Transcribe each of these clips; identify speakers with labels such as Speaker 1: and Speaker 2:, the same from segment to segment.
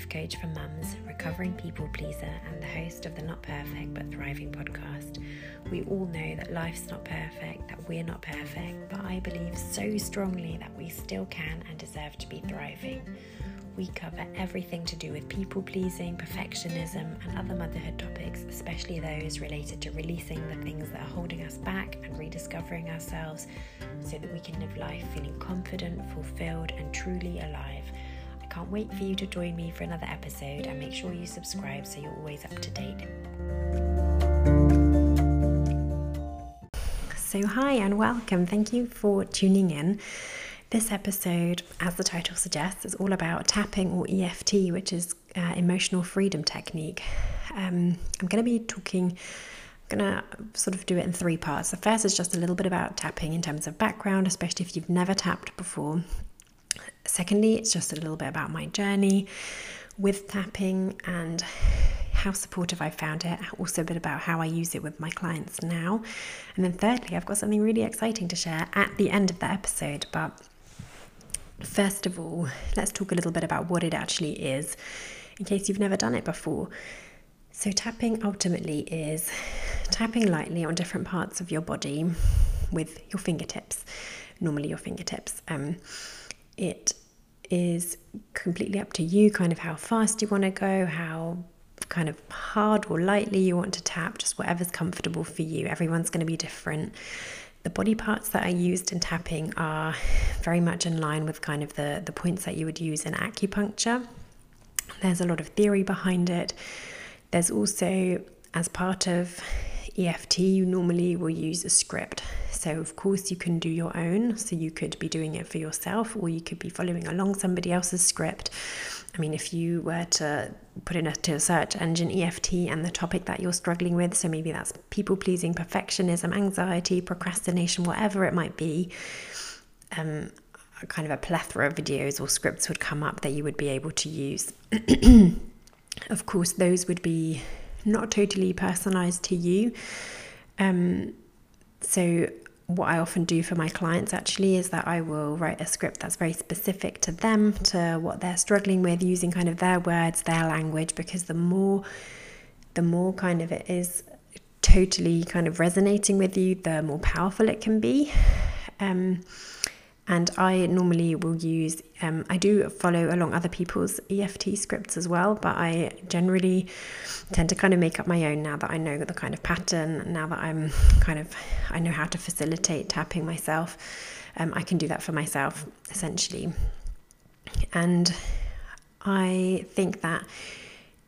Speaker 1: life coach for mums, recovering people pleaser, and the host of the Not Perfect But Thriving podcast. We all know that life's not perfect, that we're not perfect, but I believe so strongly that we still can and deserve to be thriving. We cover everything to do with people pleasing, perfectionism, and other motherhood topics, especially those related to releasing the things that are holding us back and rediscovering ourselves so that we can live life feeling confident, fulfilled, and truly alive. Can't wait for you to join me for another episode and make sure you subscribe so you're always up to date. So, hi and welcome. Thank you for tuning in. This episode, as the title suggests, is all about tapping or EFT, which is uh, emotional freedom technique. Um, I'm going to be talking, I'm going to sort of do it in three parts. The first is just a little bit about tapping in terms of background, especially if you've never tapped before. Secondly, it's just a little bit about my journey with tapping and how supportive I found it, also a bit about how I use it with my clients now. And then thirdly, I've got something really exciting to share at the end of the episode, but First of all, let's talk a little bit about what it actually is, in case you've never done it before. So, tapping ultimately is tapping lightly on different parts of your body with your fingertips, normally your fingertips. Um, it is completely up to you, kind of how fast you want to go, how kind of hard or lightly you want to tap, just whatever's comfortable for you. Everyone's going to be different the body parts that are used in tapping are very much in line with kind of the, the points that you would use in acupuncture. There's a lot of theory behind it. There's also, as part of EFT, you normally will use a script. So, of course, you can do your own. So, you could be doing it for yourself, or you could be following along somebody else's script. I mean, if you were to put in a, to a search engine EFT and the topic that you're struggling with, so maybe that's people pleasing, perfectionism, anxiety, procrastination, whatever it might be, um, kind of a plethora of videos or scripts would come up that you would be able to use. of course, those would be not totally personalized to you. Um, so what I often do for my clients actually is that I will write a script that's very specific to them, to what they're struggling with, using kind of their words, their language, because the more the more kind of it is totally kind of resonating with you, the more powerful it can be. Um, and I normally will use, um, I do follow along other people's EFT scripts as well, but I generally tend to kind of make up my own now that I know the kind of pattern, now that I'm kind of, I know how to facilitate tapping myself. Um, I can do that for myself essentially. And I think that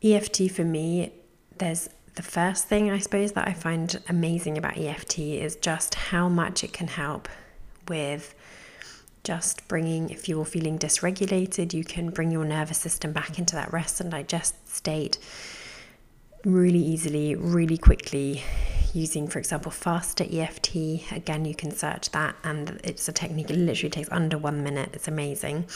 Speaker 1: EFT for me, there's the first thing I suppose that I find amazing about EFT is just how much it can help with just bringing, if you're feeling dysregulated, you can bring your nervous system back into that rest and digest state really easily, really quickly. Using, for example, faster EFT. Again, you can search that, and it's a technique. It literally takes under one minute. It's amazing.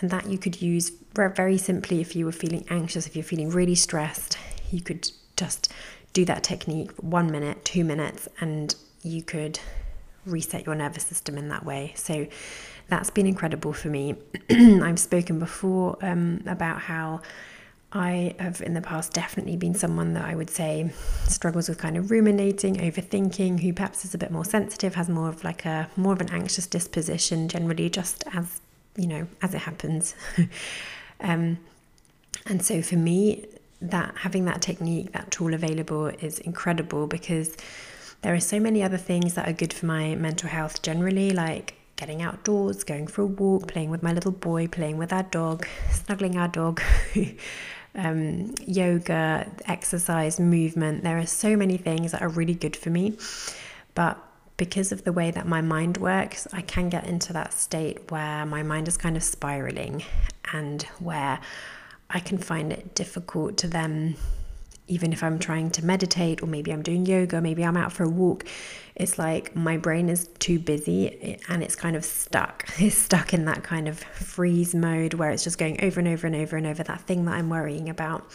Speaker 1: And that you could use very simply if you were feeling anxious, if you're feeling really stressed, you could just do that technique one minute, two minutes, and you could reset your nervous system in that way. So that's been incredible for me. I've spoken before um, about how I have in the past definitely been someone that I would say struggles with kind of ruminating, overthinking, who perhaps is a bit more sensitive, has more of like a more of an anxious disposition generally, just as you know, as it happens. um, and so for me, that having that technique, that tool available is incredible because there are so many other things that are good for my mental health generally, like getting outdoors, going for a walk, playing with my little boy, playing with our dog, snuggling our dog, um, yoga, exercise, movement. There are so many things that are really good for me. But because of the way that my mind works, I can get into that state where my mind is kind of spiraling and where I can find it difficult to then even if I'm trying to meditate or maybe I'm doing yoga, maybe I'm out for a walk, it's like my brain is too busy and it's kind of stuck. It's stuck in that kind of freeze mode where it's just going over and over and over and over that thing that I'm worrying about.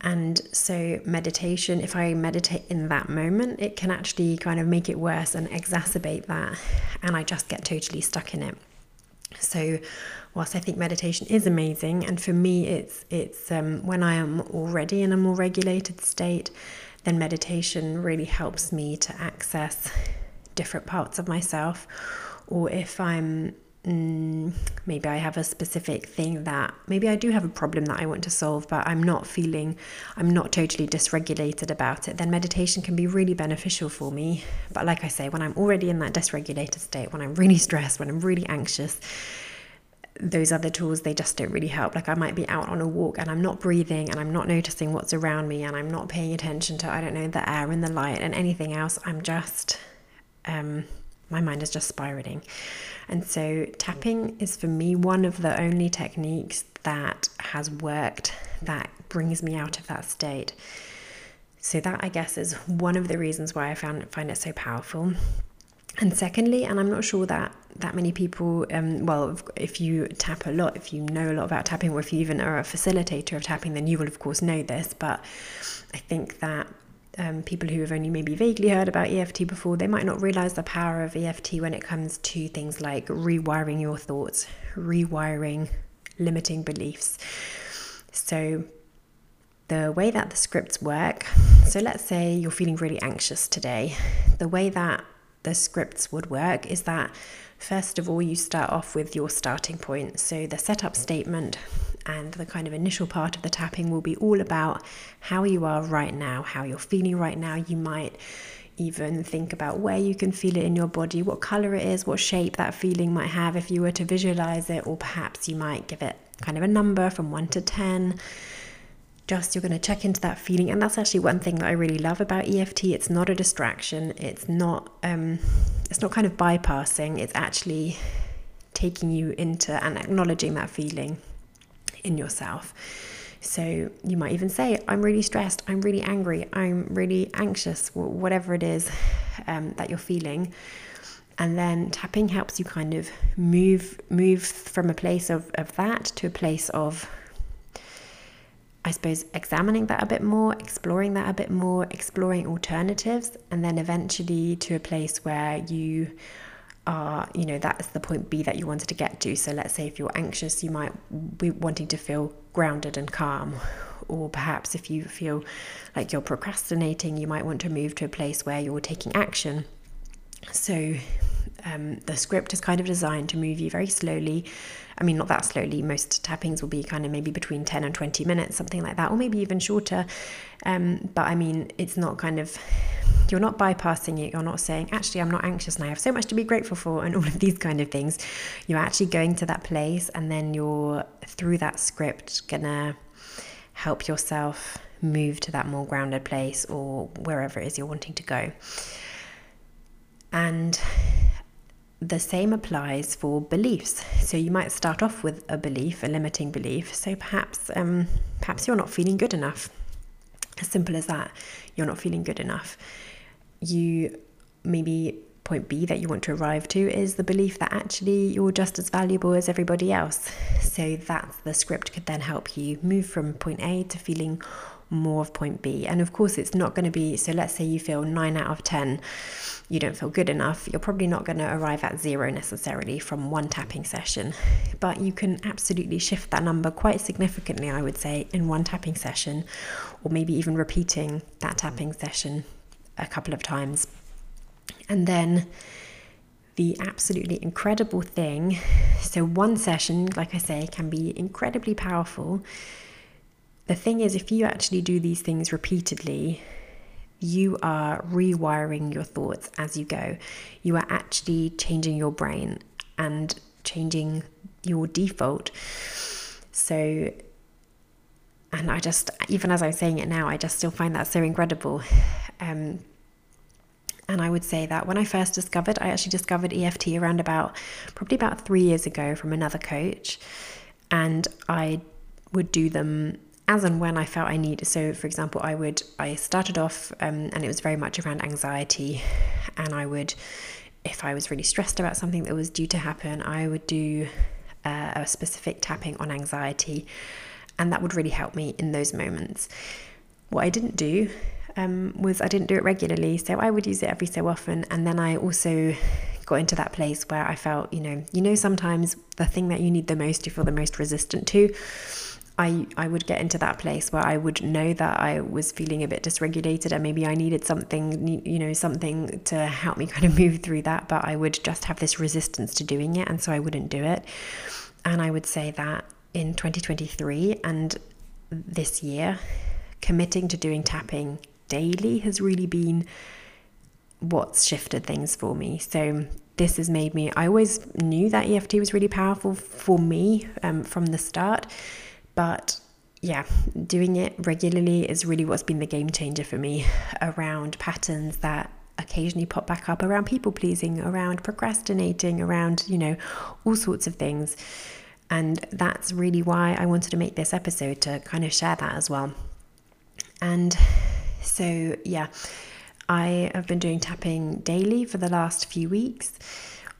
Speaker 1: And so, meditation, if I meditate in that moment, it can actually kind of make it worse and exacerbate that. And I just get totally stuck in it. So, whilst I think meditation is amazing, and for me, it's it's um, when I am already in a more regulated state, then meditation really helps me to access different parts of myself. Or if I'm mm, maybe I have a specific thing that maybe I do have a problem that I want to solve, but I'm not feeling, I'm not totally dysregulated about it, then meditation can be really beneficial for me. But like I say, when I'm already in that dysregulated state, when I'm really stressed, when I'm really anxious, those other tools they just don't really help. Like i might be out on a walk and i'm not breathing and i'm not noticing what's around me and i'm not paying attention to i don't know the air and the light and anything else. I'm just um, my mind is just spiraling. And so tapping is for me one of the only techniques that has worked that brings me out of that state. So that i guess is one of the reasons why i found find it so powerful. And secondly, and I'm not sure that that many people, um, well, if you tap a lot, if you know a lot about tapping, or if you even are a facilitator of tapping, then you will, of course, know this. But I think that um, people who have only maybe vaguely heard about EFT before, they might not realize the power of EFT when it comes to things like rewiring your thoughts, rewiring limiting beliefs. So, the way that the scripts work, so let's say you're feeling really anxious today, the way that the scripts would work is that first of all, you start off with your starting point. So the setup statement and the kind of initial part of the tapping will be all about how you are right now, how you're feeling right now. You might even think about where you can feel it in your body, what color it is, what shape that feeling might have if you were to visualize it, or perhaps you might give it kind of a number from 1 to 10 just you're going to check into that feeling. And that's actually one thing that i really love about eft it's not a distraction. It's not um, it's not kind of bypassing. It's actually taking you into and acknowledging that feeling in yourself. So you might even say i'm really stressed. I'm really angry. I'm really anxious. Whatever it is um, that you're feeling. And then tapping helps you kind of move move from a place of, of that to a place of I suppose, examining that a bit more, exploring that a bit more, exploring alternatives, and then eventually to a place where you are, you know, that's the point B that you wanted to get to. So let's say if you're anxious, you might be wanting to feel grounded and calm. Or perhaps if you feel like you're procrastinating, you might want to move to a place where you're taking action. So um, the script is kind of designed to move you very slowly. I mean, not that slowly. Most tappings will be kind of maybe between 10 and 20 minutes, something like that, or maybe even shorter. Um, but I mean, it's not kind of, you're not bypassing it. You're not saying, actually, I'm not anxious and I have so much to be grateful for, and all of these kind of things. You're actually going to that place, and then you're through that script gonna help yourself move to that more grounded place or wherever it is you're wanting to go. And the same applies for beliefs. So you might start off with a belief, a limiting belief. So perhaps, um, perhaps you're not feeling good enough. As simple as that. You're not feeling good enough. You maybe point B that you want to arrive to is the belief that actually you're just as valuable as everybody else. So that the script could then help you move from point A to feeling more of point B. And of course, it's not going to be so. Let's say you feel nine out of 10, you don't feel good enough. You're probably not going to arrive at zero necessarily from one tapping session, but you can absolutely shift that number quite significantly, I would say, in one tapping session, or maybe even repeating that tapping session a couple of times. And then the absolutely incredible thing so, one session, like I say, can be incredibly powerful the thing is, if you actually do these things repeatedly, you are rewiring your thoughts as you go. You are actually changing your brain and changing your default. So, and I just, even as I'm saying it now, I just still find that so incredible. Um, and I would say that when I first discovered, I actually discovered EFT around about probably about three years ago from another coach. And I would do them as and when I felt I needed. So, for example, I would I started off um, and it was very much around anxiety, and I would, if I was really stressed about something that was due to happen, I would do uh, a specific tapping on anxiety, and that would really help me in those moments. What I didn't do um, was I didn't do it regularly, so I would use it every so often, and then I also got into that place where I felt, you know, you know, sometimes the thing that you need the most, you feel the most resistant to. I, I would get into that place where I would know that I was feeling a bit dysregulated and maybe I needed something, you know, something to help me kind of move through that. But I would just have this resistance to doing it. And so I wouldn't do it. And I would say that in 2023 and this year, committing to doing tapping daily has really been what's shifted things for me. So this has made me, I always knew that EFT was really powerful for me um, from the start, but yeah, doing it regularly is really what's been the game changer for me around patterns that occasionally pop back up around people pleasing, around procrastinating, around, you know, all sorts of things. And that's really why I wanted to make this episode to kind of share that as well. And so, yeah, I have been doing tapping daily for the last few weeks.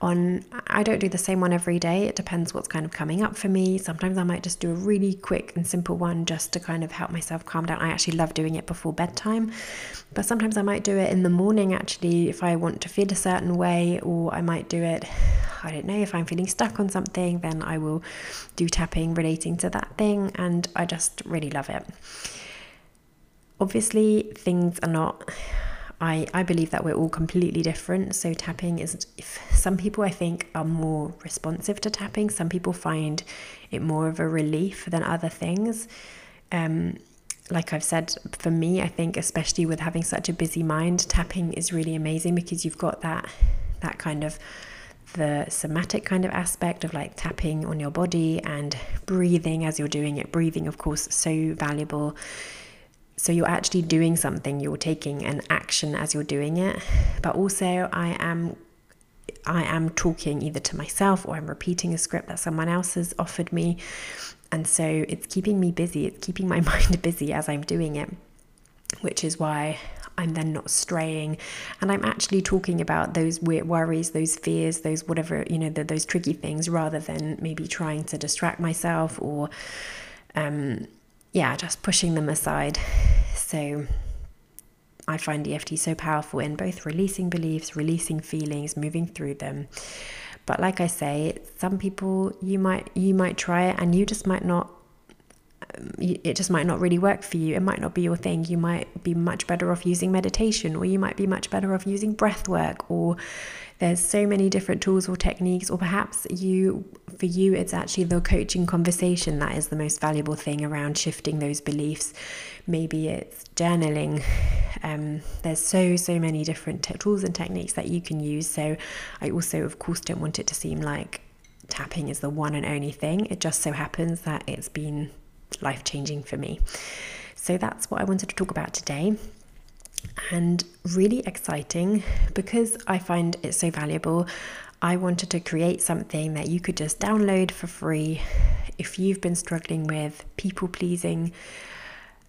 Speaker 1: On, I don't do the same one every day. It depends what's kind of coming up for me. Sometimes I might just do a really quick and simple one just to kind of help myself calm down. I actually love doing it before bedtime, but sometimes I might do it in the morning actually if I want to feel a certain way, or I might do it I don't know, if I'm feeling stuck on something, then I will do tapping relating to that thing, and I just really love it. Obviously, things are not. I, I believe that we're all completely different. So, tapping is, if some people I think are more responsive to tapping, some people find it more of a relief than other things. Um, like I've said, for me, I think especially with having such a busy mind, tapping is really amazing because you've got that that kind of the somatic kind of aspect of like tapping on your body and breathing as you're doing it. Breathing, of course, so valuable. So you're actually doing something, you're taking an action as you're doing it. But also, I am. I am talking either to myself or I'm repeating a script that someone else has offered me. And so it's keeping me busy, it's keeping my mind busy as I'm doing it, which is why I'm then not straying. And I'm actually talking about those worries, those fears, those whatever, you know, the, those tricky things rather than maybe trying to distract myself or, um, yeah, just pushing them aside. So I find EFT so powerful in both releasing beliefs, releasing feelings, moving through them. But like I say, some people you might you might try it and you just might not it just might not really work for you. It might not be your thing. You might be much better off using meditation, or you might be much better off using breath work, or there's so many different tools or techniques, or perhaps you, for you, it's actually the coaching conversation that is the most valuable thing around shifting those beliefs. Maybe it's journaling. Um, there's so, so many different t- tools and techniques that you can use. So, I also, of course, don't want it to seem like tapping is the one and only thing. It just so happens that it's been life changing for me. So that's what I wanted to talk about today. And really exciting because I find it so valuable. I wanted to create something that you could just download for free if you've been struggling with people pleasing,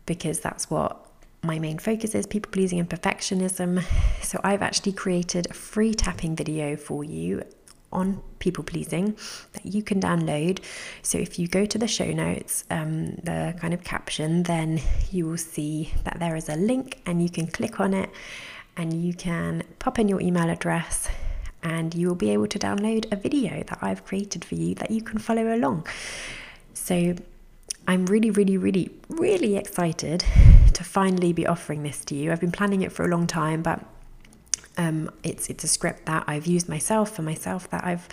Speaker 1: because that's what my main focus is people pleasing and perfectionism. So, I've actually created a free tapping video for you on people pleasing that you can download. So if you go to the show notes, um, the kind of caption, then you will see that there is a link and you can click on it and you can pop in your email address and you will be able to download a video that I've created for you that you can follow along. So I'm really, really, really, really excited to finally be offering this to you. I've been planning it for a long time, but um, it's it's a script that I've used myself for myself that I've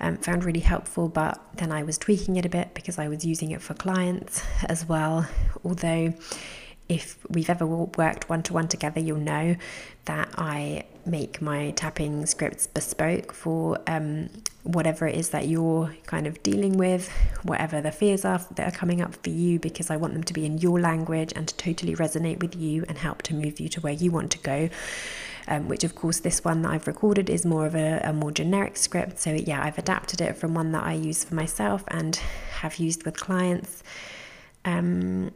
Speaker 1: um, found really helpful, but then I was tweaking it a bit because I was using it for clients as well. Although, if we've ever worked one to one together, you'll know that I make my tapping scripts bespoke for um, whatever it is that you're kind of dealing with, whatever the fears are that are coming up for you, because I want them to be in your language and to totally resonate with you and help to move you to where you want to go um, which of course this one that I've recorded is more of a, a more generic script. So yeah, I've adapted it from one that I use for myself and have used with clients. Um,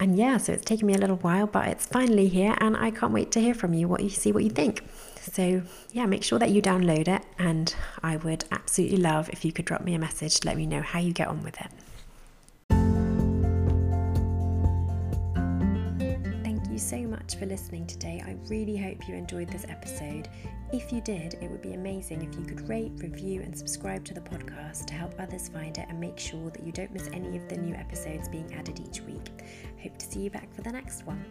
Speaker 1: and yeah, so it's taken me a little while, but it's finally here, and I can't wait to hear from you. What you see, what you think. So yeah, make sure that you download it, and I would absolutely love if you could drop me a message let me know how you get on with it. So much for listening today. I really hope you enjoyed this episode. If you did, it would be amazing if you could rate, review, and subscribe to the podcast to help others find it and make sure that you don't miss any of the new episodes being added each week. Hope to see you back for the next one.